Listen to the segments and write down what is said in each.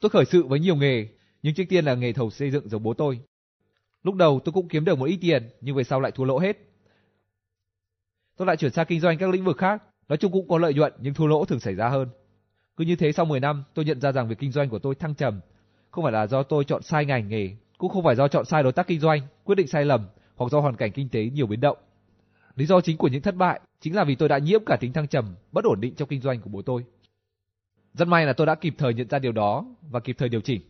Tôi khởi sự với nhiều nghề, nhưng trước tiên là nghề thầu xây dựng giống bố tôi. Lúc đầu tôi cũng kiếm được một ít tiền, nhưng về sau lại thua lỗ hết. Tôi lại chuyển sang kinh doanh các lĩnh vực khác, nói chung cũng có lợi nhuận nhưng thua lỗ thường xảy ra hơn. Cứ như thế sau 10 năm, tôi nhận ra rằng việc kinh doanh của tôi thăng trầm, không phải là do tôi chọn sai ngành nghề, cũng không phải do chọn sai đối tác kinh doanh, quyết định sai lầm hoặc do hoàn cảnh kinh tế nhiều biến động. Lý do chính của những thất bại chính là vì tôi đã nhiễm cả tính thăng trầm, bất ổn định trong kinh doanh của bố tôi. Rất may là tôi đã kịp thời nhận ra điều đó và kịp thời điều chỉnh.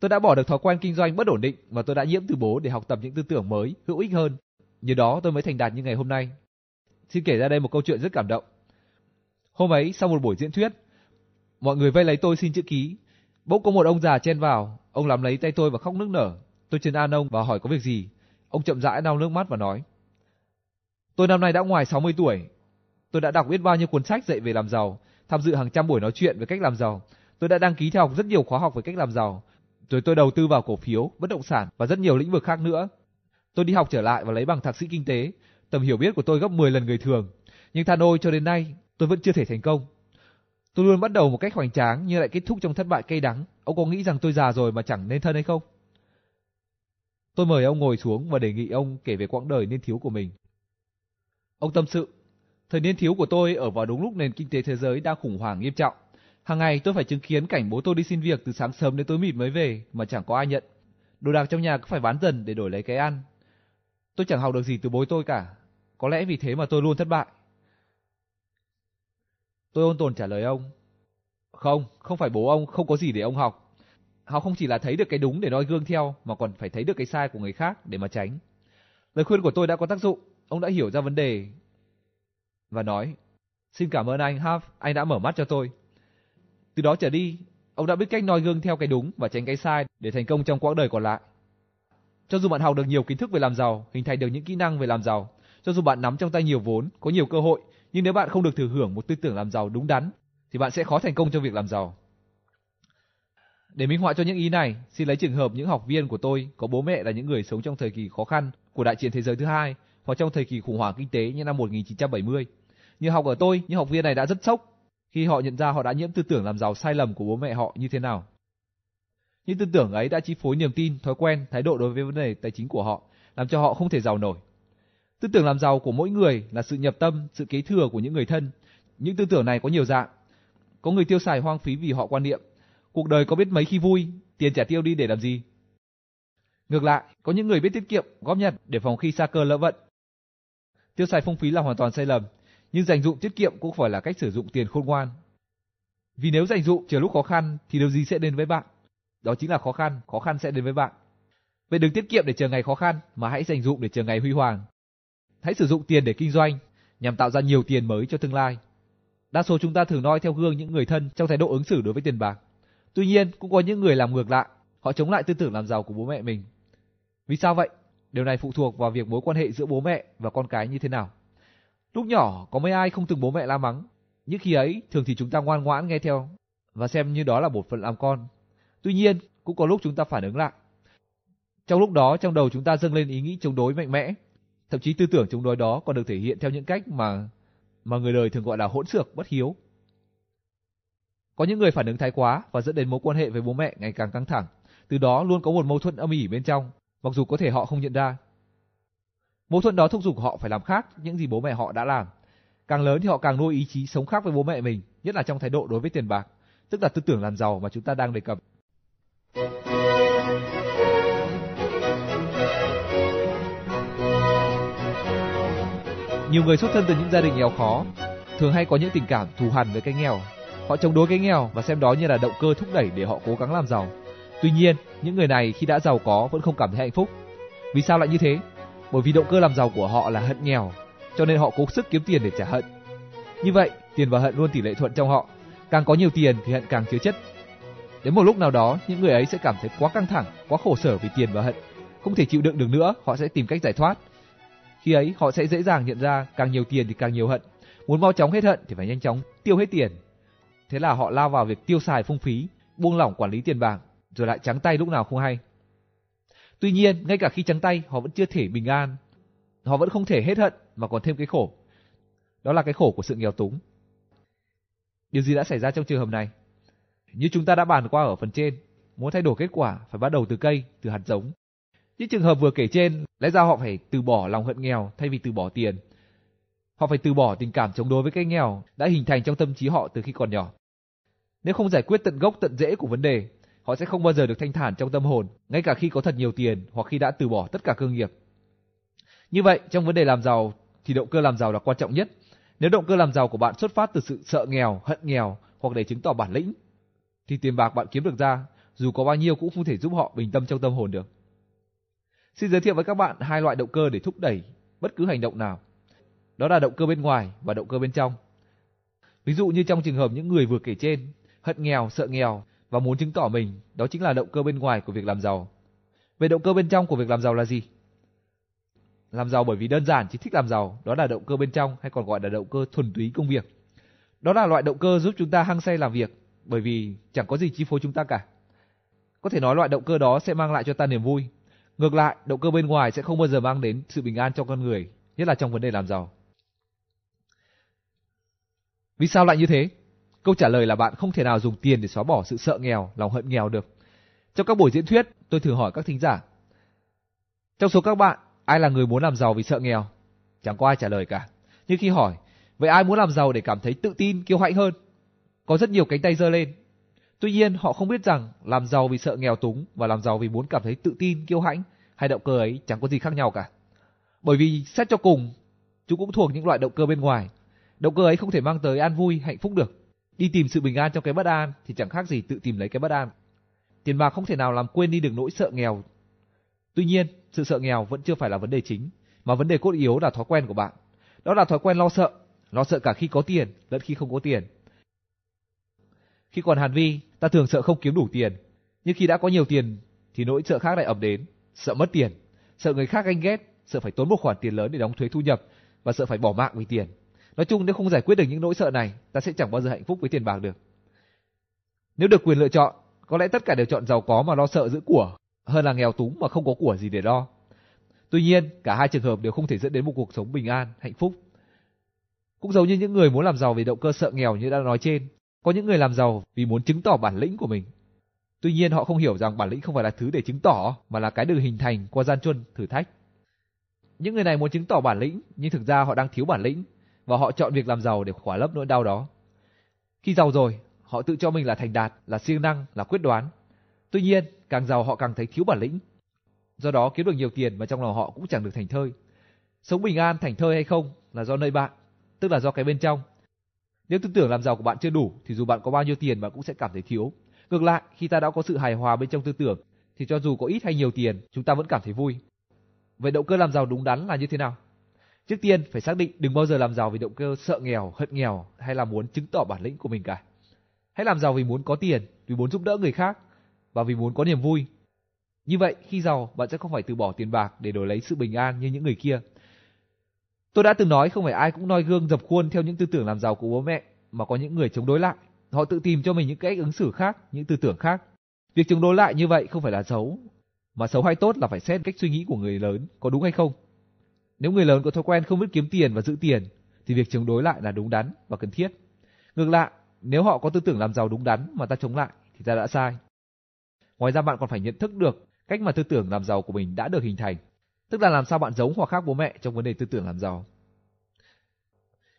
Tôi đã bỏ được thói quen kinh doanh bất ổn định mà tôi đã nhiễm từ bố để học tập những tư tưởng mới, hữu ích hơn. Nhờ đó tôi mới thành đạt như ngày hôm nay. Xin kể ra đây một câu chuyện rất cảm động. Hôm ấy sau một buổi diễn thuyết, mọi người vây lấy tôi xin chữ ký. Bỗng có một ông già chen vào, ông làm lấy tay tôi và khóc nức nở. Tôi trấn an ông và hỏi có việc gì. Ông chậm rãi lau nước mắt và nói: Tôi năm nay đã ngoài 60 tuổi. Tôi đã đọc biết bao nhiêu cuốn sách dạy về làm giàu, tham dự hàng trăm buổi nói chuyện về cách làm giàu. Tôi đã đăng ký theo học rất nhiều khóa học về cách làm giàu. Rồi tôi đầu tư vào cổ phiếu, bất động sản và rất nhiều lĩnh vực khác nữa. Tôi đi học trở lại và lấy bằng thạc sĩ kinh tế. Tầm hiểu biết của tôi gấp 10 lần người thường. Nhưng than ôi cho đến nay, tôi vẫn chưa thể thành công. Tôi luôn bắt đầu một cách hoành tráng nhưng lại kết thúc trong thất bại cay đắng. Ông có nghĩ rằng tôi già rồi mà chẳng nên thân hay không? Tôi mời ông ngồi xuống và đề nghị ông kể về quãng đời niên thiếu của mình. Ông tâm sự, thời niên thiếu của tôi ở vào đúng lúc nền kinh tế thế giới đang khủng hoảng nghiêm trọng. Hàng ngày tôi phải chứng kiến cảnh bố tôi đi xin việc từ sáng sớm đến tối mịt mới về mà chẳng có ai nhận. Đồ đạc trong nhà cứ phải bán dần để đổi lấy cái ăn. Tôi chẳng học được gì từ bố tôi cả. Có lẽ vì thế mà tôi luôn thất bại. Tôi ôn tồn trả lời ông. Không, không phải bố ông không có gì để ông học. Họ không chỉ là thấy được cái đúng để noi gương theo mà còn phải thấy được cái sai của người khác để mà tránh. Lời khuyên của tôi đã có tác dụng ông đã hiểu ra vấn đề và nói, xin cảm ơn anh Half, anh đã mở mắt cho tôi. Từ đó trở đi, ông đã biết cách noi gương theo cái đúng và tránh cái sai để thành công trong quãng đời còn lại. Cho dù bạn học được nhiều kiến thức về làm giàu, hình thành được những kỹ năng về làm giàu, cho dù bạn nắm trong tay nhiều vốn, có nhiều cơ hội, nhưng nếu bạn không được thừa hưởng một tư tưởng làm giàu đúng đắn, thì bạn sẽ khó thành công trong việc làm giàu. Để minh họa cho những ý này, xin lấy trường hợp những học viên của tôi có bố mẹ là những người sống trong thời kỳ khó khăn của đại chiến thế giới thứ hai hoặc trong thời kỳ khủng hoảng kinh tế như năm 1970. Như học ở tôi, những học viên này đã rất sốc khi họ nhận ra họ đã nhiễm tư tưởng làm giàu sai lầm của bố mẹ họ như thế nào. Những tư tưởng ấy đã chi phối niềm tin, thói quen, thái độ đối với vấn đề tài chính của họ, làm cho họ không thể giàu nổi. Tư tưởng làm giàu của mỗi người là sự nhập tâm, sự kế thừa của những người thân. Những tư tưởng này có nhiều dạng. Có người tiêu xài hoang phí vì họ quan niệm, cuộc đời có biết mấy khi vui, tiền trả tiêu đi để làm gì. Ngược lại, có những người biết tiết kiệm, góp nhặt để phòng khi xa cơ lỡ vận, Tiêu xài phung phí là hoàn toàn sai lầm, nhưng dành dụm tiết kiệm cũng phải là cách sử dụng tiền khôn ngoan. Vì nếu dành dụm chờ lúc khó khăn thì điều gì sẽ đến với bạn? Đó chính là khó khăn, khó khăn sẽ đến với bạn. Vậy đừng tiết kiệm để chờ ngày khó khăn mà hãy dành dụm để chờ ngày huy hoàng. Hãy sử dụng tiền để kinh doanh nhằm tạo ra nhiều tiền mới cho tương lai. Đa số chúng ta thường noi theo gương những người thân trong thái độ ứng xử đối với tiền bạc. Tuy nhiên, cũng có những người làm ngược lại, họ chống lại tư tưởng làm giàu của bố mẹ mình. Vì sao vậy? Điều này phụ thuộc vào việc mối quan hệ giữa bố mẹ và con cái như thế nào. Lúc nhỏ có mấy ai không từng bố mẹ la mắng, nhưng khi ấy thường thì chúng ta ngoan ngoãn nghe theo và xem như đó là một phần làm con. Tuy nhiên, cũng có lúc chúng ta phản ứng lại. Trong lúc đó trong đầu chúng ta dâng lên ý nghĩ chống đối mạnh mẽ, thậm chí tư tưởng chống đối đó còn được thể hiện theo những cách mà mà người đời thường gọi là hỗn xược, bất hiếu. Có những người phản ứng thái quá và dẫn đến mối quan hệ với bố mẹ ngày càng căng thẳng, từ đó luôn có một mâu thuẫn âm ỉ bên trong mặc dù có thể họ không nhận ra. Mâu thuẫn đó thúc giục họ phải làm khác những gì bố mẹ họ đã làm. Càng lớn thì họ càng nuôi ý chí sống khác với bố mẹ mình, nhất là trong thái độ đối với tiền bạc, tức là tư tưởng làm giàu mà chúng ta đang đề cập. Nhiều người xuất thân từ những gia đình nghèo khó, thường hay có những tình cảm thù hằn với cái nghèo. Họ chống đối cái nghèo và xem đó như là động cơ thúc đẩy để họ cố gắng làm giàu. Tuy nhiên, những người này khi đã giàu có vẫn không cảm thấy hạnh phúc. Vì sao lại như thế? Bởi vì động cơ làm giàu của họ là hận nghèo, cho nên họ cố sức kiếm tiền để trả hận. Như vậy, tiền và hận luôn tỷ lệ thuận trong họ. Càng có nhiều tiền thì hận càng chứa chất. Đến một lúc nào đó, những người ấy sẽ cảm thấy quá căng thẳng, quá khổ sở vì tiền và hận, không thể chịu đựng được nữa, họ sẽ tìm cách giải thoát. Khi ấy, họ sẽ dễ dàng nhận ra càng nhiều tiền thì càng nhiều hận. Muốn mau chóng hết hận thì phải nhanh chóng tiêu hết tiền. Thế là họ lao vào việc tiêu xài phung phí, buông lỏng quản lý tiền bạc, rồi lại trắng tay lúc nào không hay. Tuy nhiên, ngay cả khi trắng tay, họ vẫn chưa thể bình an. Họ vẫn không thể hết hận mà còn thêm cái khổ. Đó là cái khổ của sự nghèo túng. Điều gì đã xảy ra trong trường hợp này? Như chúng ta đã bàn qua ở phần trên, muốn thay đổi kết quả phải bắt đầu từ cây, từ hạt giống. Những trường hợp vừa kể trên, lẽ ra họ phải từ bỏ lòng hận nghèo thay vì từ bỏ tiền. Họ phải từ bỏ tình cảm chống đối với cái nghèo đã hình thành trong tâm trí họ từ khi còn nhỏ. Nếu không giải quyết tận gốc tận rễ của vấn đề, họ sẽ không bao giờ được thanh thản trong tâm hồn, ngay cả khi có thật nhiều tiền hoặc khi đã từ bỏ tất cả cơ nghiệp. Như vậy, trong vấn đề làm giàu thì động cơ làm giàu là quan trọng nhất. Nếu động cơ làm giàu của bạn xuất phát từ sự sợ nghèo, hận nghèo hoặc để chứng tỏ bản lĩnh, thì tiền bạc bạn kiếm được ra, dù có bao nhiêu cũng không thể giúp họ bình tâm trong tâm hồn được. Xin giới thiệu với các bạn hai loại động cơ để thúc đẩy bất cứ hành động nào. Đó là động cơ bên ngoài và động cơ bên trong. Ví dụ như trong trường hợp những người vừa kể trên, hận nghèo, sợ nghèo và muốn chứng tỏ mình, đó chính là động cơ bên ngoài của việc làm giàu. Về động cơ bên trong của việc làm giàu là gì? Làm giàu bởi vì đơn giản chỉ thích làm giàu, đó là động cơ bên trong hay còn gọi là động cơ thuần túy công việc. Đó là loại động cơ giúp chúng ta hăng say làm việc, bởi vì chẳng có gì chi phối chúng ta cả. Có thể nói loại động cơ đó sẽ mang lại cho ta niềm vui. Ngược lại, động cơ bên ngoài sẽ không bao giờ mang đến sự bình an cho con người, nhất là trong vấn đề làm giàu. Vì sao lại như thế? Câu trả lời là bạn không thể nào dùng tiền để xóa bỏ sự sợ nghèo, lòng hận nghèo được. Trong các buổi diễn thuyết, tôi thường hỏi các thính giả. Trong số các bạn, ai là người muốn làm giàu vì sợ nghèo? Chẳng có ai trả lời cả. Nhưng khi hỏi, vậy ai muốn làm giàu để cảm thấy tự tin, kiêu hãnh hơn? Có rất nhiều cánh tay giơ lên. Tuy nhiên, họ không biết rằng làm giàu vì sợ nghèo túng và làm giàu vì muốn cảm thấy tự tin, kiêu hãnh, hay động cơ ấy chẳng có gì khác nhau cả. Bởi vì xét cho cùng, chúng cũng thuộc những loại động cơ bên ngoài. Động cơ ấy không thể mang tới an vui, hạnh phúc được. Đi tìm sự bình an trong cái bất an thì chẳng khác gì tự tìm lấy cái bất an. Tiền bạc không thể nào làm quên đi được nỗi sợ nghèo. Tuy nhiên, sự sợ nghèo vẫn chưa phải là vấn đề chính, mà vấn đề cốt yếu là thói quen của bạn. Đó là thói quen lo sợ, lo sợ cả khi có tiền lẫn khi không có tiền. Khi còn Hàn Vi, ta thường sợ không kiếm đủ tiền, nhưng khi đã có nhiều tiền thì nỗi sợ khác lại ập đến, sợ mất tiền, sợ người khác ganh ghét, sợ phải tốn một khoản tiền lớn để đóng thuế thu nhập và sợ phải bỏ mạng vì tiền. Nói chung nếu không giải quyết được những nỗi sợ này, ta sẽ chẳng bao giờ hạnh phúc với tiền bạc được. Nếu được quyền lựa chọn, có lẽ tất cả đều chọn giàu có mà lo sợ giữ của, hơn là nghèo túng mà không có của gì để lo. Tuy nhiên, cả hai trường hợp đều không thể dẫn đến một cuộc sống bình an, hạnh phúc. Cũng giống như những người muốn làm giàu vì động cơ sợ nghèo như đã nói trên, có những người làm giàu vì muốn chứng tỏ bản lĩnh của mình. Tuy nhiên họ không hiểu rằng bản lĩnh không phải là thứ để chứng tỏ, mà là cái được hình thành qua gian truân, thử thách. Những người này muốn chứng tỏ bản lĩnh, nhưng thực ra họ đang thiếu bản lĩnh, và họ chọn việc làm giàu để khỏa lấp nỗi đau đó. Khi giàu rồi, họ tự cho mình là thành đạt, là siêng năng, là quyết đoán. Tuy nhiên, càng giàu họ càng thấy thiếu bản lĩnh. Do đó kiếm được nhiều tiền mà trong lòng họ cũng chẳng được thành thơi. Sống bình an, thành thơi hay không là do nơi bạn, tức là do cái bên trong. Nếu tư tưởng làm giàu của bạn chưa đủ thì dù bạn có bao nhiêu tiền bạn cũng sẽ cảm thấy thiếu. Ngược lại, khi ta đã có sự hài hòa bên trong tư tưởng thì cho dù có ít hay nhiều tiền, chúng ta vẫn cảm thấy vui. Vậy động cơ làm giàu đúng đắn là như thế nào? Trước tiên phải xác định đừng bao giờ làm giàu vì động cơ sợ nghèo, hận nghèo hay là muốn chứng tỏ bản lĩnh của mình cả. Hãy làm giàu vì muốn có tiền, vì muốn giúp đỡ người khác và vì muốn có niềm vui. Như vậy, khi giàu, bạn sẽ không phải từ bỏ tiền bạc để đổi lấy sự bình an như những người kia. Tôi đã từng nói không phải ai cũng noi gương dập khuôn theo những tư tưởng làm giàu của bố mẹ, mà có những người chống đối lại. Họ tự tìm cho mình những cách ứng xử khác, những tư tưởng khác. Việc chống đối lại như vậy không phải là xấu, mà xấu hay tốt là phải xét cách suy nghĩ của người lớn có đúng hay không. Nếu người lớn có thói quen không biết kiếm tiền và giữ tiền, thì việc chống đối lại là đúng đắn và cần thiết. Ngược lại, nếu họ có tư tưởng làm giàu đúng đắn mà ta chống lại thì ta đã sai. Ngoài ra bạn còn phải nhận thức được cách mà tư tưởng làm giàu của mình đã được hình thành, tức là làm sao bạn giống hoặc khác bố mẹ trong vấn đề tư tưởng làm giàu.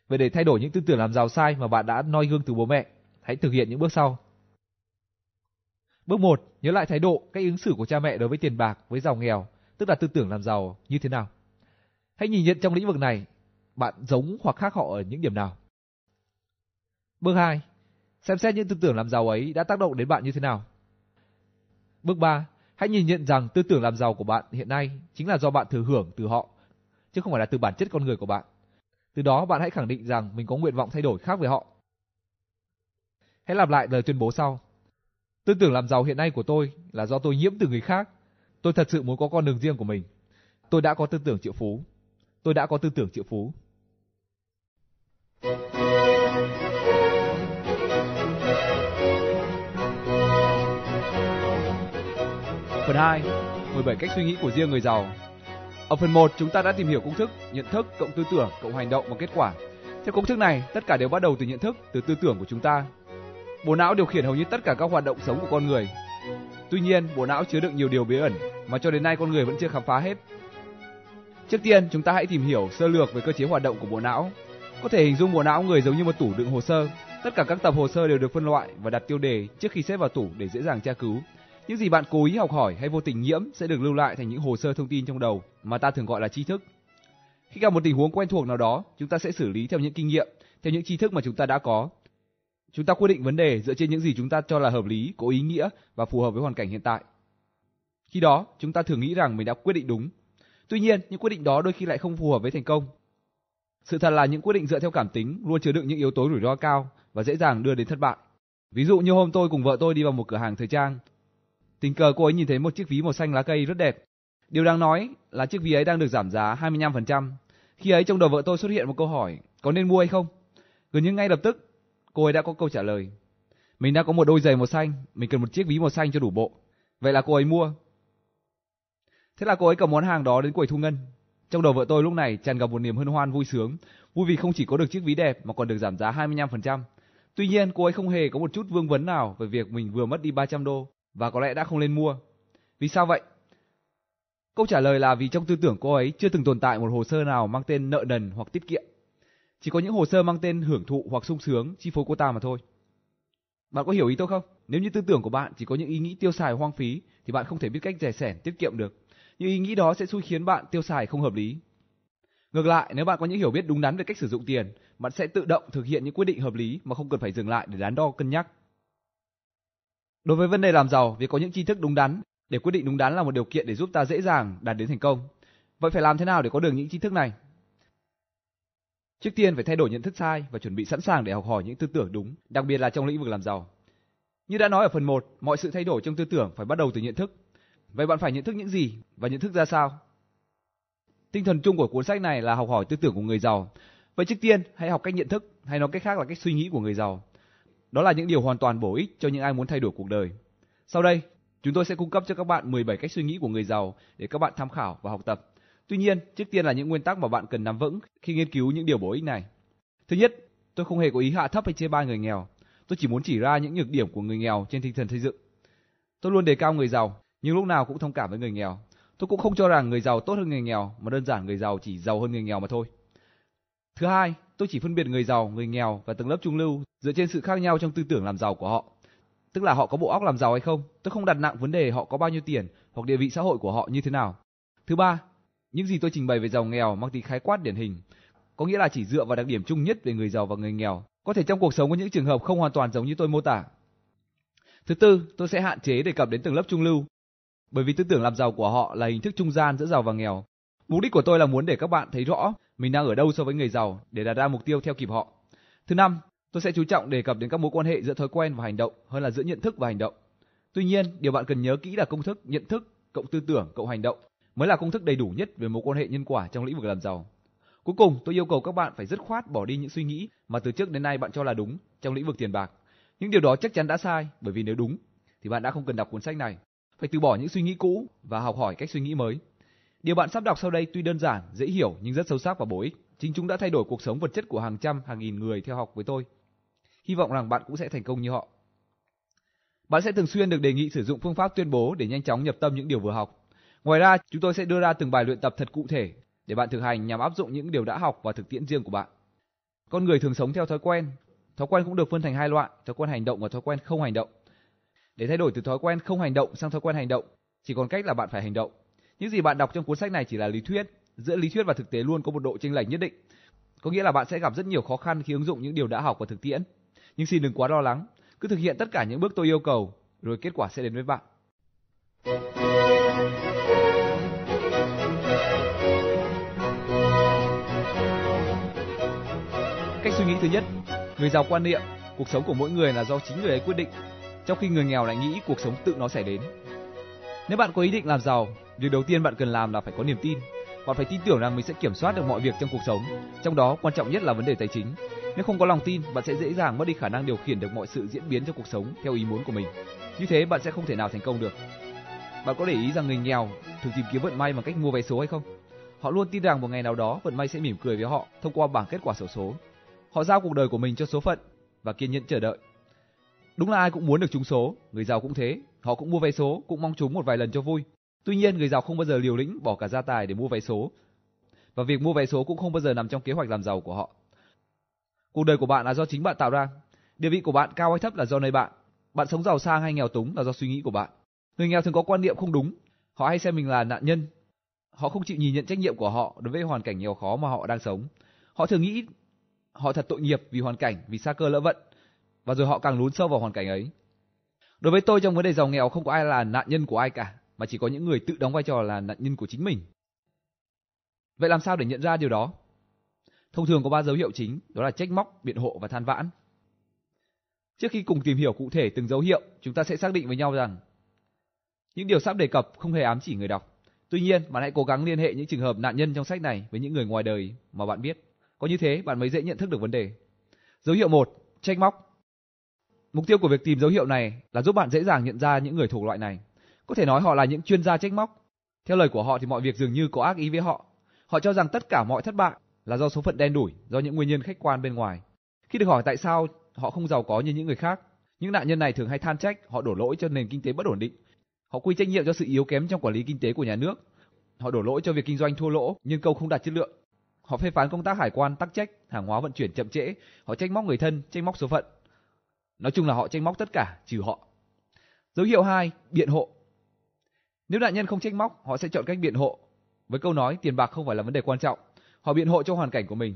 Vậy để thay đổi những tư tưởng làm giàu sai mà bạn đã noi gương từ bố mẹ, hãy thực hiện những bước sau. Bước 1, nhớ lại thái độ, cách ứng xử của cha mẹ đối với tiền bạc, với giàu nghèo, tức là tư tưởng làm giàu như thế nào. Hãy nhìn nhận trong lĩnh vực này, bạn giống hoặc khác họ ở những điểm nào. Bước 2. Xem xét những tư tưởng làm giàu ấy đã tác động đến bạn như thế nào. Bước 3. Hãy nhìn nhận rằng tư tưởng làm giàu của bạn hiện nay chính là do bạn thừa hưởng từ họ, chứ không phải là từ bản chất con người của bạn. Từ đó bạn hãy khẳng định rằng mình có nguyện vọng thay đổi khác với họ. Hãy lặp lại lời tuyên bố sau. Tư tưởng làm giàu hiện nay của tôi là do tôi nhiễm từ người khác. Tôi thật sự muốn có con đường riêng của mình. Tôi đã có tư tưởng triệu phú. Tôi đã có tư tưởng triệu phú. Phần 2. 17 cách suy nghĩ của riêng người giàu. Ở phần 1 chúng ta đã tìm hiểu công thức nhận thức cộng tư tưởng cộng hành động và kết quả. Theo công thức này, tất cả đều bắt đầu từ nhận thức, từ tư tưởng của chúng ta. Bộ não điều khiển hầu như tất cả các hoạt động sống của con người. Tuy nhiên, bộ não chứa đựng nhiều điều bí ẩn mà cho đến nay con người vẫn chưa khám phá hết. Trước tiên, chúng ta hãy tìm hiểu sơ lược về cơ chế hoạt động của bộ não. Có thể hình dung bộ não người giống như một tủ đựng hồ sơ. Tất cả các tập hồ sơ đều được phân loại và đặt tiêu đề trước khi xếp vào tủ để dễ dàng tra cứu. Những gì bạn cố ý học hỏi hay vô tình nhiễm sẽ được lưu lại thành những hồ sơ thông tin trong đầu mà ta thường gọi là tri thức. Khi gặp một tình huống quen thuộc nào đó, chúng ta sẽ xử lý theo những kinh nghiệm, theo những tri thức mà chúng ta đã có. Chúng ta quyết định vấn đề dựa trên những gì chúng ta cho là hợp lý, có ý nghĩa và phù hợp với hoàn cảnh hiện tại. Khi đó, chúng ta thường nghĩ rằng mình đã quyết định đúng. Tuy nhiên, những quyết định đó đôi khi lại không phù hợp với thành công. Sự thật là những quyết định dựa theo cảm tính luôn chứa đựng những yếu tố rủi ro cao và dễ dàng đưa đến thất bại. Ví dụ như hôm tôi cùng vợ tôi đi vào một cửa hàng thời trang. Tình cờ cô ấy nhìn thấy một chiếc ví màu xanh lá cây rất đẹp. Điều đáng nói là chiếc ví ấy đang được giảm giá 25%. Khi ấy trong đầu vợ tôi xuất hiện một câu hỏi, có nên mua hay không? Gần như ngay lập tức, cô ấy đã có câu trả lời. Mình đã có một đôi giày màu xanh, mình cần một chiếc ví màu xanh cho đủ bộ. Vậy là cô ấy mua. Thế là cô ấy cầm món hàng đó đến quầy thu ngân. Trong đầu vợ tôi lúc này tràn ngập một niềm hân hoan vui sướng, vui vì không chỉ có được chiếc ví đẹp mà còn được giảm giá 25%. Tuy nhiên, cô ấy không hề có một chút vương vấn nào về việc mình vừa mất đi 300 đô và có lẽ đã không lên mua. Vì sao vậy? Câu trả lời là vì trong tư tưởng cô ấy chưa từng tồn tại một hồ sơ nào mang tên nợ nần hoặc tiết kiệm. Chỉ có những hồ sơ mang tên hưởng thụ hoặc sung sướng chi phối cô ta mà thôi. Bạn có hiểu ý tôi không? Nếu như tư tưởng của bạn chỉ có những ý nghĩ tiêu xài hoang phí thì bạn không thể biết cách rẻ sẻn tiết kiệm được. Những ý nghĩ đó sẽ xui khiến bạn tiêu xài không hợp lý. Ngược lại, nếu bạn có những hiểu biết đúng đắn về cách sử dụng tiền, bạn sẽ tự động thực hiện những quyết định hợp lý mà không cần phải dừng lại để đắn đo cân nhắc. Đối với vấn đề làm giàu, việc có những tri thức đúng đắn để quyết định đúng đắn là một điều kiện để giúp ta dễ dàng đạt đến thành công. Vậy phải làm thế nào để có được những tri thức này? Trước tiên phải thay đổi nhận thức sai và chuẩn bị sẵn sàng để học hỏi những tư tưởng đúng, đặc biệt là trong lĩnh vực làm giàu. Như đã nói ở phần 1, mọi sự thay đổi trong tư tưởng phải bắt đầu từ nhận thức. Vậy bạn phải nhận thức những gì và nhận thức ra sao? Tinh thần chung của cuốn sách này là học hỏi tư tưởng của người giàu. Vậy trước tiên, hãy học cách nhận thức, hay nói cách khác là cách suy nghĩ của người giàu. Đó là những điều hoàn toàn bổ ích cho những ai muốn thay đổi cuộc đời. Sau đây, chúng tôi sẽ cung cấp cho các bạn 17 cách suy nghĩ của người giàu để các bạn tham khảo và học tập. Tuy nhiên, trước tiên là những nguyên tắc mà bạn cần nắm vững khi nghiên cứu những điều bổ ích này. Thứ nhất, tôi không hề có ý hạ thấp hay chê bai người nghèo. Tôi chỉ muốn chỉ ra những nhược điểm của người nghèo trên tinh thần xây dựng. Tôi luôn đề cao người giàu, nhưng lúc nào cũng thông cảm với người nghèo. Tôi cũng không cho rằng người giàu tốt hơn người nghèo, mà đơn giản người giàu chỉ giàu hơn người nghèo mà thôi. Thứ hai, tôi chỉ phân biệt người giàu, người nghèo và tầng lớp trung lưu dựa trên sự khác nhau trong tư tưởng làm giàu của họ. Tức là họ có bộ óc làm giàu hay không. Tôi không đặt nặng vấn đề họ có bao nhiêu tiền hoặc địa vị xã hội của họ như thế nào. Thứ ba, những gì tôi trình bày về giàu nghèo mang tính khái quát điển hình, có nghĩa là chỉ dựa vào đặc điểm chung nhất về người giàu và người nghèo. Có thể trong cuộc sống có những trường hợp không hoàn toàn giống như tôi mô tả. Thứ tư, tôi sẽ hạn chế đề cập đến tầng lớp trung lưu, bởi vì tư tưởng làm giàu của họ là hình thức trung gian giữa giàu và nghèo. Mục đích của tôi là muốn để các bạn thấy rõ mình đang ở đâu so với người giàu để đạt ra mục tiêu theo kịp họ. Thứ năm, tôi sẽ chú trọng đề cập đến các mối quan hệ giữa thói quen và hành động hơn là giữa nhận thức và hành động. Tuy nhiên, điều bạn cần nhớ kỹ là công thức nhận thức cộng tư tưởng cộng hành động mới là công thức đầy đủ nhất về mối quan hệ nhân quả trong lĩnh vực làm giàu. Cuối cùng, tôi yêu cầu các bạn phải dứt khoát bỏ đi những suy nghĩ mà từ trước đến nay bạn cho là đúng trong lĩnh vực tiền bạc. Những điều đó chắc chắn đã sai, bởi vì nếu đúng thì bạn đã không cần đọc cuốn sách này. Phải từ bỏ những suy nghĩ cũ và học hỏi cách suy nghĩ mới. Điều bạn sắp đọc sau đây tuy đơn giản, dễ hiểu nhưng rất sâu sắc và bổ ích. Chính chúng đã thay đổi cuộc sống vật chất của hàng trăm, hàng nghìn người theo học với tôi. Hy vọng rằng bạn cũng sẽ thành công như họ. Bạn sẽ thường xuyên được đề nghị sử dụng phương pháp tuyên bố để nhanh chóng nhập tâm những điều vừa học. Ngoài ra, chúng tôi sẽ đưa ra từng bài luyện tập thật cụ thể để bạn thực hành nhằm áp dụng những điều đã học vào thực tiễn riêng của bạn. Con người thường sống theo thói quen. Thói quen cũng được phân thành hai loại, thói quen hành động và thói quen không hành động. Để thay đổi từ thói quen không hành động sang thói quen hành động, chỉ còn cách là bạn phải hành động. Những gì bạn đọc trong cuốn sách này chỉ là lý thuyết, giữa lý thuyết và thực tế luôn có một độ chênh lệch nhất định. Có nghĩa là bạn sẽ gặp rất nhiều khó khăn khi ứng dụng những điều đã học vào thực tiễn. Nhưng xin đừng quá lo lắng, cứ thực hiện tất cả những bước tôi yêu cầu, rồi kết quả sẽ đến với bạn. Cách suy nghĩ thứ nhất, người giàu quan niệm cuộc sống của mỗi người là do chính người ấy quyết định, trong khi người nghèo lại nghĩ cuộc sống tự nó sẽ đến. Nếu bạn có ý định làm giàu, việc đầu tiên bạn cần làm là phải có niềm tin. Bạn phải tin tưởng rằng mình sẽ kiểm soát được mọi việc trong cuộc sống, trong đó quan trọng nhất là vấn đề tài chính. Nếu không có lòng tin, bạn sẽ dễ dàng mất đi khả năng điều khiển được mọi sự diễn biến trong cuộc sống theo ý muốn của mình. Như thế bạn sẽ không thể nào thành công được. Bạn có để ý rằng người nghèo thường tìm kiếm vận may bằng cách mua vé số hay không? Họ luôn tin rằng một ngày nào đó vận may sẽ mỉm cười với họ thông qua bảng kết quả xổ số. Họ giao cuộc đời của mình cho số phận và kiên nhẫn chờ đợi. Đúng là ai cũng muốn được trúng số, người giàu cũng thế, họ cũng mua vé số, cũng mong trúng một vài lần cho vui. Tuy nhiên, người giàu không bao giờ liều lĩnh bỏ cả gia tài để mua vé số. Và việc mua vé số cũng không bao giờ nằm trong kế hoạch làm giàu của họ. Cuộc đời của bạn là do chính bạn tạo ra. Địa vị của bạn cao hay thấp là do nơi bạn. Bạn sống giàu sang hay nghèo túng là do suy nghĩ của bạn. Người nghèo thường có quan niệm không đúng. Họ hay xem mình là nạn nhân. Họ không chịu nhìn nhận trách nhiệm của họ đối với hoàn cảnh nghèo khó mà họ đang sống. Họ thường nghĩ họ thật tội nghiệp vì hoàn cảnh, vì xa cơ lỡ vận. Và rồi họ càng lún sâu vào hoàn cảnh ấy. Đối với tôi trong vấn đề giàu nghèo không có ai là nạn nhân của ai cả, mà chỉ có những người tự đóng vai trò là nạn nhân của chính mình. Vậy làm sao để nhận ra điều đó? Thông thường có ba dấu hiệu chính, đó là trách móc, biện hộ và than vãn. Trước khi cùng tìm hiểu cụ thể từng dấu hiệu, chúng ta sẽ xác định với nhau rằng những điều sắp đề cập không hề ám chỉ người đọc. Tuy nhiên, bạn hãy cố gắng liên hệ những trường hợp nạn nhân trong sách này với những người ngoài đời mà bạn biết. Có như thế, bạn mới dễ nhận thức được vấn đề. Dấu hiệu 1, trách móc. Mục tiêu của việc tìm dấu hiệu này là giúp bạn dễ dàng nhận ra những người thuộc loại này. Có thể nói họ là những chuyên gia trách móc. Theo lời của họ thì mọi việc dường như có ác ý với họ. Họ cho rằng tất cả mọi thất bại là do số phận đen đủi, do những nguyên nhân khách quan bên ngoài. Khi được hỏi tại sao họ không giàu có như những người khác, những nạn nhân này thường hay than trách họ đổ lỗi cho nền kinh tế bất ổn định. Họ quy trách nhiệm cho sự yếu kém trong quản lý kinh tế của nhà nước. Họ đổ lỗi cho việc kinh doanh thua lỗ, nhân công không đạt chất lượng. Họ phê phán công tác hải quan tắc trách, hàng hóa vận chuyển chậm trễ, họ trách móc người thân, trách móc số phận. Nói chung là họ trách móc tất cả trừ họ. Dấu hiệu 2, biện hộ. Nếu nạn nhân không trách móc, họ sẽ chọn cách biện hộ với câu nói tiền bạc không phải là vấn đề quan trọng. Họ biện hộ cho hoàn cảnh của mình.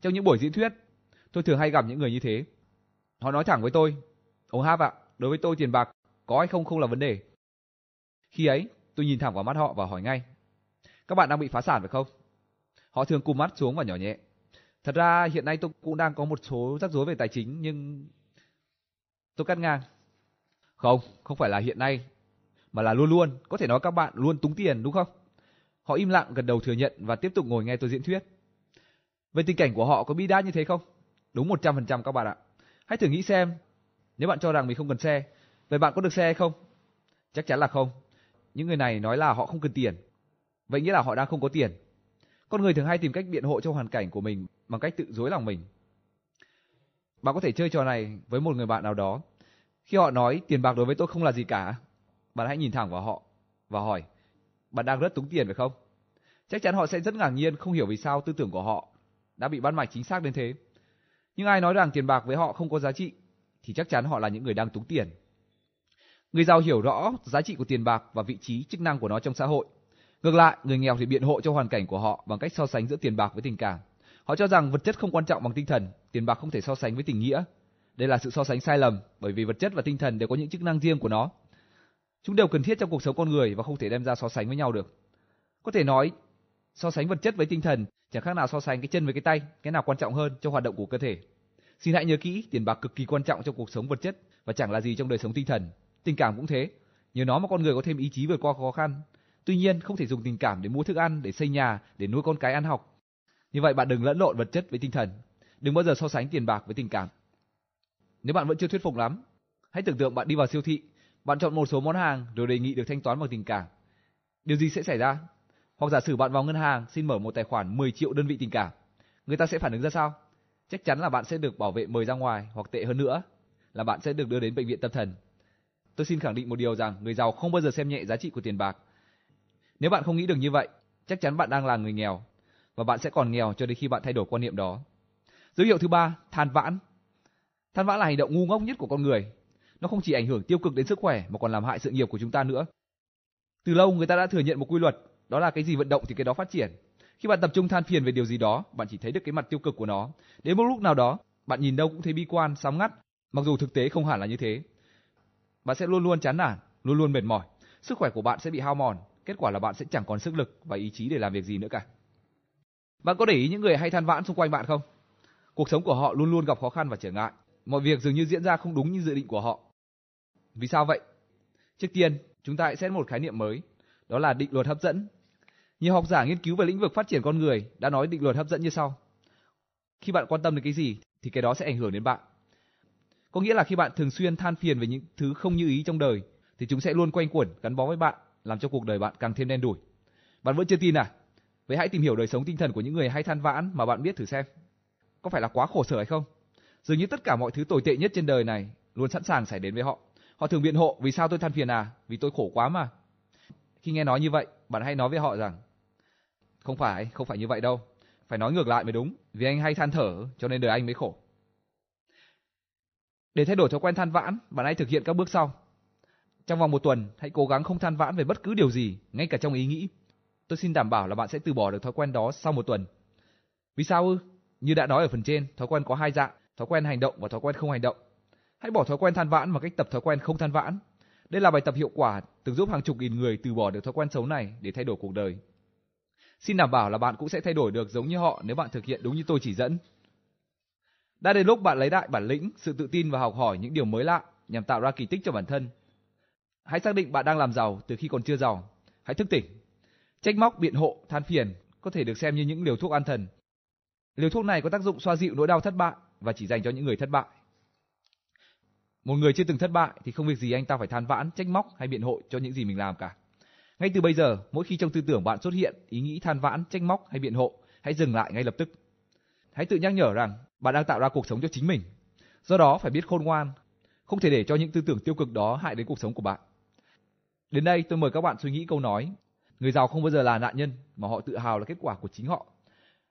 Trong những buổi diễn thuyết, tôi thường hay gặp những người như thế. Họ nói thẳng với tôi, ông Hap ạ, đối với tôi tiền bạc có hay không không là vấn đề. Khi ấy, tôi nhìn thẳng vào mắt họ và hỏi ngay, các bạn đang bị phá sản phải không? Họ thường cụm mắt xuống và nhỏ nhẹ. Thật ra hiện nay tôi cũng đang có một số rắc rối về tài chính nhưng tôi cắt ngang. Không, không phải là hiện nay, mà là luôn luôn, có thể nói các bạn luôn túng tiền đúng không? Họ im lặng gật đầu thừa nhận và tiếp tục ngồi nghe tôi diễn thuyết. Về tình cảnh của họ có bi đát như thế không? Đúng 100% các bạn ạ. Hãy thử nghĩ xem, nếu bạn cho rằng mình không cần xe, vậy bạn có được xe hay không? Chắc chắn là không. Những người này nói là họ không cần tiền. Vậy nghĩa là họ đang không có tiền. Con người thường hay tìm cách biện hộ cho hoàn cảnh của mình bằng cách tự dối lòng mình. Bạn có thể chơi trò này với một người bạn nào đó. Khi họ nói tiền bạc đối với tôi không là gì cả, bạn hãy nhìn thẳng vào họ và hỏi, bạn đang rất túng tiền phải không? Chắc chắn họ sẽ rất ngạc nhiên không hiểu vì sao tư tưởng của họ đã bị bắt mạch chính xác đến thế. Nhưng ai nói rằng tiền bạc với họ không có giá trị thì chắc chắn họ là những người đang túng tiền. Người giàu hiểu rõ giá trị của tiền bạc và vị trí chức năng của nó trong xã hội. Ngược lại, người nghèo thì biện hộ cho hoàn cảnh của họ bằng cách so sánh giữa tiền bạc với tình cảm. Họ cho rằng vật chất không quan trọng bằng tinh thần, tiền bạc không thể so sánh với tình nghĩa. Đây là sự so sánh sai lầm, bởi vì vật chất và tinh thần đều có những chức năng riêng của nó. Chúng đều cần thiết trong cuộc sống con người và không thể đem ra so sánh với nhau được. Có thể nói, so sánh vật chất với tinh thần chẳng khác nào so sánh cái chân với cái tay, cái nào quan trọng hơn cho hoạt động của cơ thể. Xin hãy nhớ kỹ, tiền bạc cực kỳ quan trọng trong cuộc sống vật chất và chẳng là gì trong đời sống tinh thần. Tình cảm cũng thế, nhờ nó mà con người có thêm ý chí vượt qua khó khăn. Tuy nhiên, không thể dùng tình cảm để mua thức ăn, để xây nhà, để nuôi con cái ăn học. Như vậy bạn đừng lẫn lộn vật chất với tinh thần. Đừng bao giờ so sánh tiền bạc với tình cảm. Nếu bạn vẫn chưa thuyết phục lắm, hãy tưởng tượng bạn đi vào siêu thị, bạn chọn một số món hàng rồi đề nghị được thanh toán bằng tình cảm. Điều gì sẽ xảy ra? Hoặc giả sử bạn vào ngân hàng xin mở một tài khoản 10 triệu đơn vị tình cảm, người ta sẽ phản ứng ra sao? Chắc chắn là bạn sẽ được bảo vệ mời ra ngoài hoặc tệ hơn nữa là bạn sẽ được đưa đến bệnh viện tâm thần. Tôi xin khẳng định một điều rằng người giàu không bao giờ xem nhẹ giá trị của tiền bạc. Nếu bạn không nghĩ được như vậy, chắc chắn bạn đang là người nghèo và bạn sẽ còn nghèo cho đến khi bạn thay đổi quan niệm đó. Dấu hiệu thứ ba, than vãn. Than vãn là hành động ngu ngốc nhất của con người. Nó không chỉ ảnh hưởng tiêu cực đến sức khỏe mà còn làm hại sự nghiệp của chúng ta nữa. Từ lâu người ta đã thừa nhận một quy luật, đó là cái gì vận động thì cái đó phát triển. Khi bạn tập trung than phiền về điều gì đó, bạn chỉ thấy được cái mặt tiêu cực của nó. Đến một lúc nào đó, bạn nhìn đâu cũng thấy bi quan, sám ngắt, mặc dù thực tế không hẳn là như thế. Bạn sẽ luôn luôn chán nản, luôn luôn mệt mỏi. Sức khỏe của bạn sẽ bị hao mòn, kết quả là bạn sẽ chẳng còn sức lực và ý chí để làm việc gì nữa cả. Bạn có để ý những người hay than vãn xung quanh bạn không? Cuộc sống của họ luôn luôn gặp khó khăn và trở ngại. Mọi việc dường như diễn ra không đúng như dự định của họ. Vì sao vậy? Trước tiên, chúng ta hãy xét một khái niệm mới, đó là định luật hấp dẫn. Nhiều học giả nghiên cứu về lĩnh vực phát triển con người đã nói định luật hấp dẫn như sau. Khi bạn quan tâm đến cái gì thì cái đó sẽ ảnh hưởng đến bạn. Có nghĩa là khi bạn thường xuyên than phiền về những thứ không như ý trong đời thì chúng sẽ luôn quanh quẩn gắn bó với bạn, làm cho cuộc đời bạn càng thêm đen đủi. Bạn vẫn chưa tin à? Vậy hãy tìm hiểu đời sống tinh thần của những người hay than vãn mà bạn biết thử xem. Có phải là quá khổ sở hay không? Dường như tất cả mọi thứ tồi tệ nhất trên đời này luôn sẵn sàng xảy đến với họ. Họ thường biện hộ, vì sao tôi than phiền à? Vì tôi khổ quá mà. Khi nghe nói như vậy, bạn hãy nói với họ rằng, không phải, không phải như vậy đâu. Phải nói ngược lại mới đúng, vì anh hay than thở, cho nên đời anh mới khổ. Để thay đổi thói quen than vãn, bạn hãy thực hiện các bước sau. Trong vòng một tuần, hãy cố gắng không than vãn về bất cứ điều gì, ngay cả trong ý nghĩ. Tôi xin đảm bảo là bạn sẽ từ bỏ được thói quen đó sau một tuần. Vì sao ư? Như đã nói ở phần trên, thói quen có hai dạng, thói quen hành động và thói quen không hành động. Hãy bỏ thói quen than vãn bằng cách tập thói quen không than vãn. Đây là bài tập hiệu quả từng giúp hàng chục nghìn người từ bỏ được thói quen xấu này để thay đổi cuộc đời. Xin đảm bảo là bạn cũng sẽ thay đổi được giống như họ nếu bạn thực hiện đúng như tôi chỉ dẫn. Đã đến lúc bạn lấy lại bản lĩnh, sự tự tin và học hỏi những điều mới lạ nhằm tạo ra kỳ tích cho bản thân. Hãy xác định bạn đang làm giàu từ khi còn chưa giàu. Hãy thức tỉnh. Trách móc, biện hộ, than phiền có thể được xem như những liều thuốc an thần. Liều thuốc này có tác dụng xoa dịu nỗi đau thất bại và chỉ dành cho những người thất bại. Một người chưa từng thất bại thì không việc gì anh ta phải than vãn, trách móc hay biện hộ cho những gì mình làm cả. Ngay từ bây giờ, mỗi khi trong tư tưởng bạn xuất hiện ý nghĩ than vãn, trách móc hay biện hộ, hãy dừng lại ngay lập tức. Hãy tự nhắc nhở rằng bạn đang tạo ra cuộc sống cho chính mình. Do đó phải biết khôn ngoan, không thể để cho những tư tưởng tiêu cực đó hại đến cuộc sống của bạn. Đến đây tôi mời các bạn suy nghĩ câu nói, người giàu không bao giờ là nạn nhân mà họ tự hào là kết quả của chính họ.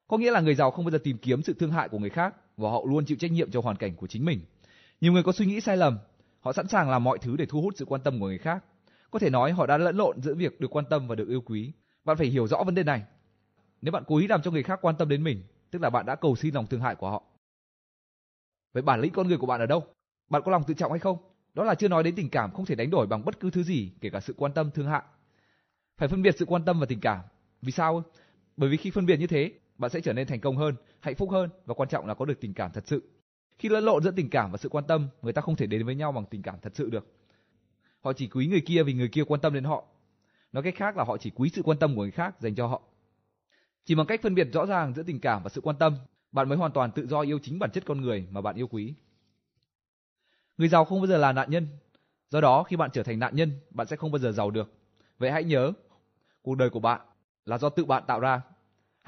Có nghĩa là người giàu không bao giờ tìm kiếm sự thương hại của người khác và họ luôn chịu trách nhiệm cho hoàn cảnh của chính mình. Nhiều người có suy nghĩ sai lầm, họ sẵn sàng làm mọi thứ để thu hút sự quan tâm của người khác. Có thể nói họ đã lẫn lộn giữa việc được quan tâm và được yêu quý. Bạn phải hiểu rõ vấn đề này. Nếu bạn cố ý làm cho người khác quan tâm đến mình, tức là bạn đã cầu xin lòng thương hại của họ. Vậy bản lĩnh con người của bạn ở đâu? Bạn có lòng tự trọng hay không? Đó là chưa nói đến tình cảm không thể đánh đổi bằng bất cứ thứ gì, kể cả sự quan tâm thương hại. Phải phân biệt sự quan tâm và tình cảm. Vì sao? Bởi vì khi phân biệt như thế, bạn sẽ trở nên thành công hơn, hạnh phúc hơn và quan trọng là có được tình cảm thật sự. Khi lẫn lộn giữa tình cảm và sự quan tâm, người ta không thể đến với nhau bằng tình cảm thật sự được. Họ chỉ quý người kia vì người kia quan tâm đến họ. Nói cách khác là họ chỉ quý sự quan tâm của người khác dành cho họ. Chỉ bằng cách phân biệt rõ ràng giữa tình cảm và sự quan tâm, bạn mới hoàn toàn tự do yêu chính bản chất con người mà bạn yêu quý. Người giàu không bao giờ là nạn nhân. Do đó khi bạn trở thành nạn nhân, bạn sẽ không bao giờ giàu được. Vậy hãy nhớ, cuộc đời của bạn là do tự bạn tạo ra.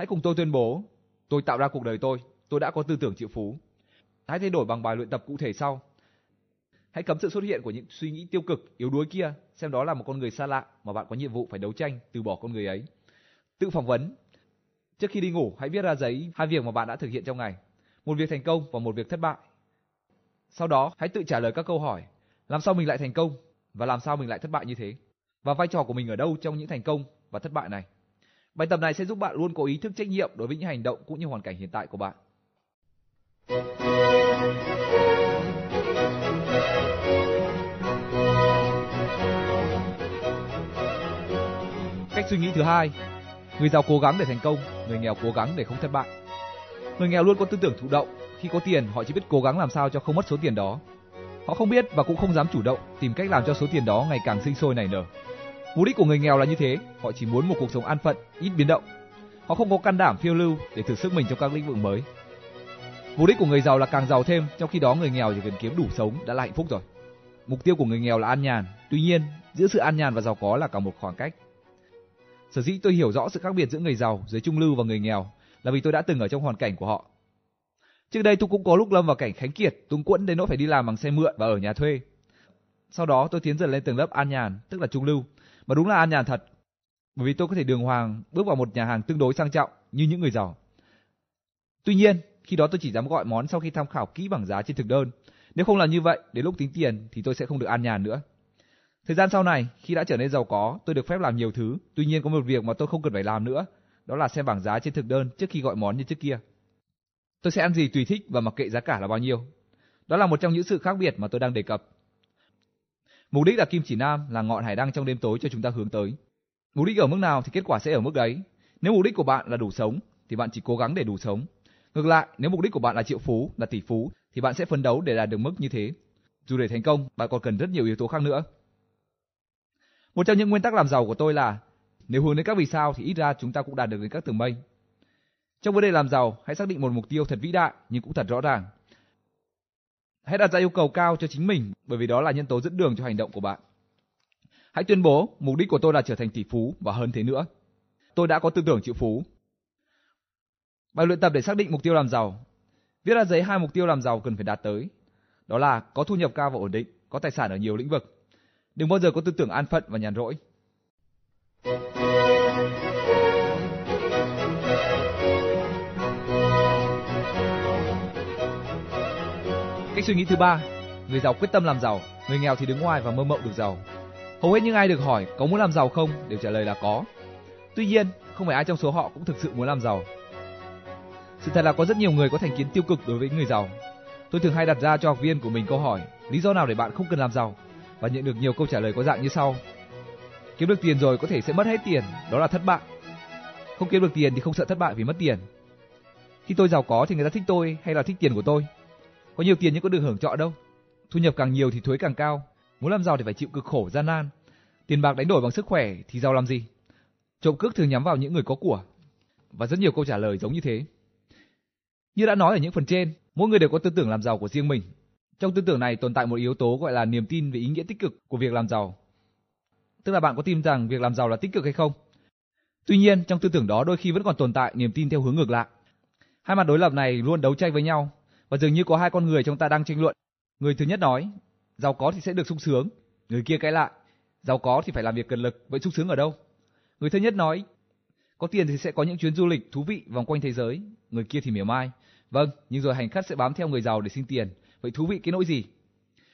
Hãy cùng tôi tuyên bố, tôi tạo ra cuộc đời tôi, tôi đã có tư tưởng triệu phú. Hãy thay đổi bằng bài luyện tập cụ thể sau. Hãy cấm sự xuất hiện của những suy nghĩ tiêu cực, yếu đuối kia, xem đó là một con người xa lạ mà bạn có nhiệm vụ phải đấu tranh, từ bỏ con người ấy. Tự phỏng vấn. Trước khi đi ngủ, hãy viết ra giấy hai việc mà bạn đã thực hiện trong ngày. Một việc thành công và một việc thất bại. Sau đó, hãy tự trả lời các câu hỏi. Làm sao mình lại thành công? Và làm sao mình lại thất bại như thế? Và vai trò của mình ở đâu trong những thành công và thất bại này? Bài tập này sẽ giúp bạn luôn có ý thức trách nhiệm đối với những hành động cũng như hoàn cảnh hiện tại của bạn. Cách suy nghĩ thứ hai, người giàu cố gắng để thành công, người nghèo cố gắng để không thất bại. Người nghèo luôn có tư tưởng thụ động, khi có tiền họ chỉ biết cố gắng làm sao cho không mất số tiền đó. Họ không biết và cũng không dám chủ động tìm cách làm cho số tiền đó ngày càng sinh sôi nảy nở. Mục đích của người nghèo là như thế, họ chỉ muốn một cuộc sống an phận, ít biến động. Họ không có can đảm phiêu lưu để thử sức mình trong các lĩnh vực mới. Mục đích của người giàu là càng giàu thêm, trong khi đó người nghèo chỉ cần kiếm đủ sống đã là hạnh phúc rồi. Mục tiêu của người nghèo là an nhàn, tuy nhiên, giữa sự an nhàn và giàu có là cả một khoảng cách. Sở dĩ tôi hiểu rõ sự khác biệt giữa người giàu, giới trung lưu và người nghèo là vì tôi đã từng ở trong hoàn cảnh của họ. Trước đây tôi cũng có lúc lâm vào cảnh khánh kiệt, túng quẫn đến nỗi phải đi làm bằng xe mượn và ở nhà thuê. Sau đó tôi tiến dần lên tầng lớp an nhàn, tức là trung lưu, mà đúng là an nhàn thật. Bởi vì tôi có thể đường hoàng bước vào một nhà hàng tương đối sang trọng như những người giàu. Tuy nhiên, khi đó tôi chỉ dám gọi món sau khi tham khảo kỹ bảng giá trên thực đơn. Nếu không làm như vậy, đến lúc tính tiền thì tôi sẽ không được an nhàn nữa. Thời gian sau này, khi đã trở nên giàu có, tôi được phép làm nhiều thứ. Tuy nhiên có một việc mà tôi không cần phải làm nữa, đó là xem bảng giá trên thực đơn trước khi gọi món như trước kia. Tôi sẽ ăn gì tùy thích và mặc kệ giá cả là bao nhiêu. Đó là một trong những sự khác biệt mà tôi đang đề cập. Mục đích là kim chỉ nam là ngọn hải đăng trong đêm tối cho chúng ta hướng tới. Mục đích ở mức nào thì kết quả sẽ ở mức đấy. Nếu mục đích của bạn là đủ sống thì bạn chỉ cố gắng để đủ sống. Ngược lại, nếu mục đích của bạn là triệu phú, là tỷ phú thì bạn sẽ phấn đấu để đạt được mức như thế. Dù để thành công, bạn còn cần rất nhiều yếu tố khác nữa. Một trong những nguyên tắc làm giàu của tôi là nếu hướng đến các vì sao thì ít ra chúng ta cũng đạt được đến các tầng mây. Trong vấn đề làm giàu, hãy xác định một mục tiêu thật vĩ đại nhưng cũng thật rõ ràng. Hãy đặt ra yêu cầu cao cho chính mình bởi vì đó là nhân tố dẫn đường cho hành động của bạn. Hãy tuyên bố mục đích của tôi là trở thành tỷ phú và hơn thế nữa. Tôi đã có tư tưởng triệu phú. Bài luyện tập để xác định mục tiêu làm giàu. Viết ra giấy hai mục tiêu làm giàu cần phải đạt tới. đó là có thu nhập cao và ổn định, có tài sản ở nhiều lĩnh vực. Đừng bao giờ có tư tưởng an phận và nhàn rỗi. Cách suy nghĩ thứ ba, người giàu quyết tâm làm giàu, người nghèo thì đứng ngoài và mơ mộng được giàu. Hầu hết những ai được hỏi có muốn làm giàu không đều trả lời là có. Tuy nhiên, không phải ai trong số họ cũng thực sự muốn làm giàu. Sự thật là có rất nhiều người có thành kiến tiêu cực đối với người giàu. Tôi thường hay đặt ra cho học viên của mình câu hỏi lý do nào để bạn không cần làm giàu và nhận được nhiều câu trả lời có dạng như sau. Kiếm được tiền rồi có thể sẽ mất hết tiền, đó là thất bại. Không kiếm được tiền thì không sợ thất bại vì mất tiền. Khi tôi giàu có thì người ta thích tôi hay là thích tiền của tôi? Có nhiều tiền nhưng có được hưởng trọ đâu. Thu nhập càng nhiều thì thuế càng cao. Muốn làm giàu thì phải chịu cực khổ gian nan. Tiền bạc đánh đổi bằng sức khỏe thì giàu làm gì? Trộm cướp thường nhắm vào những người có của. Và rất nhiều câu trả lời giống như thế. Như đã nói ở những phần trên, mỗi người đều có tư tưởng làm giàu của riêng mình. Trong tư tưởng này tồn tại một yếu tố gọi là niềm tin về ý nghĩa tích cực của việc làm giàu. Tức là bạn có tin rằng việc làm giàu là tích cực hay không? Tuy nhiên, trong tư tưởng đó đôi khi vẫn còn tồn tại niềm tin theo hướng ngược lại. Hai mặt đối lập này luôn đấu tranh với nhau và dường như có hai con người trong ta đang tranh luận. Người thứ nhất nói, giàu có thì sẽ được sung sướng. Người kia cãi lại, giàu có thì phải làm việc cần lực, vậy sung sướng ở đâu? Người thứ nhất nói, có tiền thì sẽ có những chuyến du lịch thú vị vòng quanh thế giới. Người kia thì mỉa mai, vâng, nhưng rồi hành khách sẽ bám theo người giàu để xin tiền, vậy thú vị cái nỗi gì?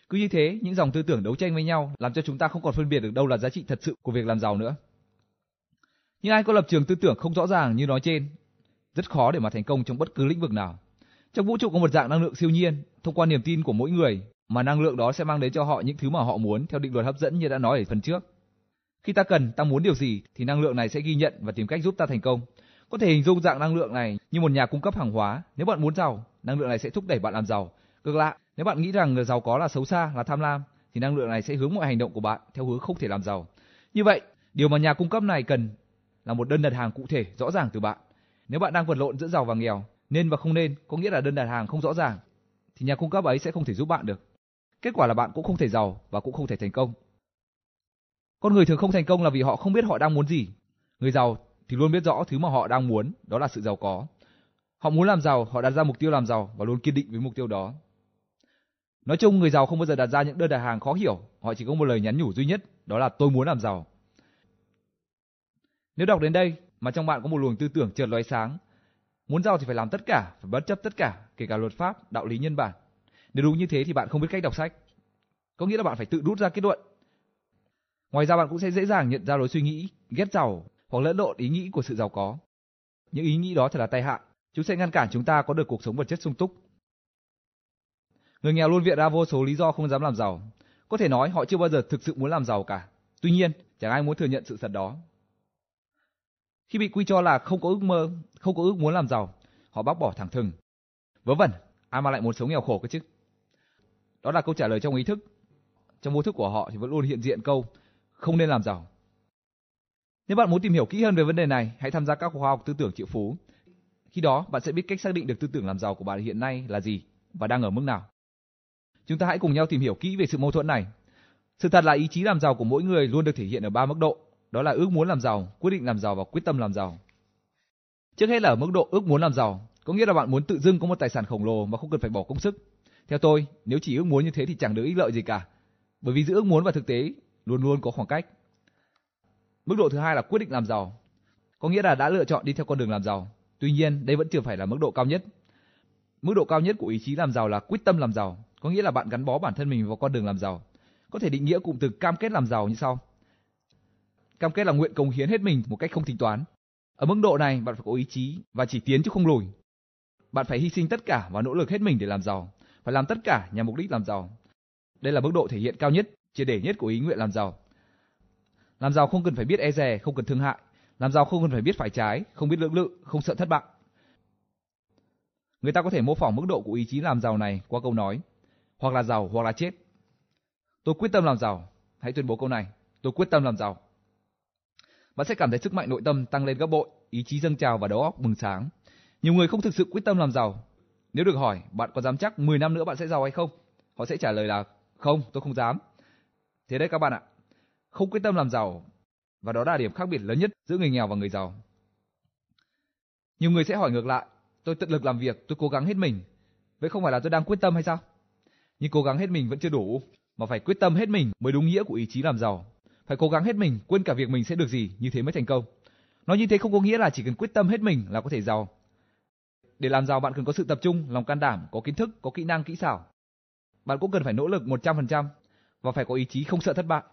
Cứ như thế, những dòng tư tưởng đấu tranh với nhau làm cho chúng ta không còn phân biệt được đâu là giá trị thật sự của việc làm giàu nữa. Nhưng ai có lập trường tư tưởng không rõ ràng như nói trên, rất khó để mà thành công trong bất cứ lĩnh vực nào. Trong vũ trụ có một dạng năng lượng siêu nhiên, thông qua niềm tin của mỗi người mà năng lượng đó sẽ mang đến cho họ những thứ mà họ muốn theo định luật hấp dẫn như đã nói ở phần trước. Khi ta cần, ta muốn điều gì thì năng lượng này sẽ ghi nhận và tìm cách giúp ta thành công. Có thể hình dung dạng năng lượng này như một nhà cung cấp hàng hóa. Nếu bạn muốn giàu, năng lượng này sẽ thúc đẩy bạn làm giàu. Ngược lại, nếu bạn nghĩ rằng người giàu có là xấu xa, là tham lam, thì năng lượng này sẽ hướng mọi hành động của bạn theo hướng không thể làm giàu. Như vậy, điều mà nhà cung cấp này cần là một đơn đặt hàng cụ thể, rõ ràng từ bạn. Nếu bạn đang vật lộn giữa giàu và nghèo, nên và không nên, có nghĩa là đơn đặt hàng không rõ ràng, thì nhà cung cấp ấy sẽ không thể giúp bạn được. Kết quả là bạn cũng không thể giàu và cũng không thể thành công. Con người thường không thành công là vì họ không biết họ đang muốn gì. Người giàu thì luôn biết rõ thứ mà họ đang muốn, đó là sự giàu có. Họ muốn làm giàu, họ đặt ra mục tiêu làm giàu và luôn kiên định với mục tiêu đó. Nói chung người giàu không bao giờ đặt ra những đơn đặt hàng khó hiểu, họ chỉ có một lời nhắn nhủ duy nhất, đó là tôi muốn làm giàu. Nếu đọc đến đây mà trong bạn có một luồng tư tưởng chợt lóe sáng, muốn giàu thì phải làm tất cả, phải bất chấp tất cả, kể cả luật pháp, đạo lý nhân bản. Nếu đúng như thế thì bạn không biết cách đọc sách. Có nghĩa là bạn phải tự rút ra kết luận. Ngoài ra bạn cũng sẽ dễ dàng nhận ra lối suy nghĩ ghét giàu hoặc lẫn lộn ý nghĩ của sự giàu có. Những ý nghĩ đó thật là tai hại, chúng sẽ ngăn cản chúng ta có được cuộc sống vật chất sung túc. Người nghèo luôn viện ra vô số lý do không dám làm giàu. Có thể nói họ chưa bao giờ thực sự muốn làm giàu cả. Tuy nhiên, chẳng ai muốn thừa nhận sự thật đó. Khi bị quy cho là không có ước mơ, không có ước muốn làm giàu, họ bác bỏ thẳng thừng. Vớ vẩn, ai mà lại muốn sống nghèo khổ cơ chứ? Đó là câu trả lời trong ý thức. Trong vô thức của họ thì vẫn luôn hiện diện câu không nên làm giàu. Nếu bạn muốn tìm hiểu kỹ hơn về vấn đề này, hãy tham gia các khóa học tư tưởng triệu phú. Khi đó, bạn sẽ biết cách xác định được tư tưởng làm giàu của bạn hiện nay là gì và đang ở mức nào. Chúng ta hãy cùng nhau tìm hiểu kỹ về sự mâu thuẫn này. Sự thật là ý chí làm giàu của mỗi người luôn được thể hiện ở ba mức độ, đó là ước muốn làm giàu, quyết định làm giàu và quyết tâm làm giàu. Trước hết là ở mức độ ước muốn làm giàu, có nghĩa là bạn muốn tự dưng có một tài sản khổng lồ mà không cần phải bỏ công sức. Theo tôi, nếu chỉ ước muốn như thế thì chẳng được ích lợi gì cả, bởi vì giữa ước muốn và thực tế luôn luôn có khoảng cách. Mức độ thứ hai là quyết định làm giàu, có nghĩa là đã lựa chọn đi theo con đường làm giàu. Tuy nhiên, đây vẫn chưa phải là mức độ cao nhất. Mức độ cao nhất của ý chí làm giàu là quyết tâm làm giàu, có nghĩa là bạn gắn bó bản thân mình vào con đường làm giàu. Có thể định nghĩa cụm từ cam kết làm giàu như sau. Cam kết là nguyện cống hiến hết mình một cách không tính toán. Ở mức độ này, bạn phải có ý chí và chỉ tiến chứ không lùi. Bạn phải hy sinh tất cả và nỗ lực hết mình để làm giàu, phải làm tất cả nhằm mục đích làm giàu. Đây là mức độ thể hiện cao nhất, triệt để nhất của ý nguyện làm giàu. Làm giàu không cần phải biết e dè, không cần thương hại. Làm giàu không cần phải biết phải trái, không biết lưỡng lự, không sợ thất bại. Người ta có thể mô phỏng mức độ của ý chí làm giàu này qua câu nói hoặc là giàu hoặc là chết. Tôi quyết tâm làm giàu. Hãy tuyên bố câu này. Tôi quyết tâm làm giàu. Bạn sẽ cảm thấy sức mạnh nội tâm tăng lên gấp bội, ý chí dâng trào và đầu óc bừng sáng. Nhiều người không thực sự quyết tâm làm giàu. Nếu được hỏi, bạn có dám chắc 10 năm nữa bạn sẽ giàu hay không? Họ sẽ trả lời là không, tôi không dám. Thế đấy các bạn ạ. Không quyết tâm làm giàu và đó là điểm khác biệt lớn nhất giữa người nghèo và người giàu. Nhiều người sẽ hỏi ngược lại, tôi tận lực làm việc, tôi cố gắng hết mình. Vậy không phải là tôi đang quyết tâm hay sao? Nhưng cố gắng hết mình vẫn chưa đủ, mà phải quyết tâm hết mình mới đúng nghĩa của ý chí làm giàu. Phải cố gắng hết mình, quên cả việc mình sẽ được gì, như thế mới thành công. Nói như thế không có nghĩa là chỉ cần quyết tâm hết mình là có thể giàu. Để làm giàu bạn cần có sự tập trung, lòng can đảm, có kiến thức, có kỹ năng, kỹ xảo. Bạn cũng cần phải nỗ lực 100% và phải có ý chí không sợ thất bại.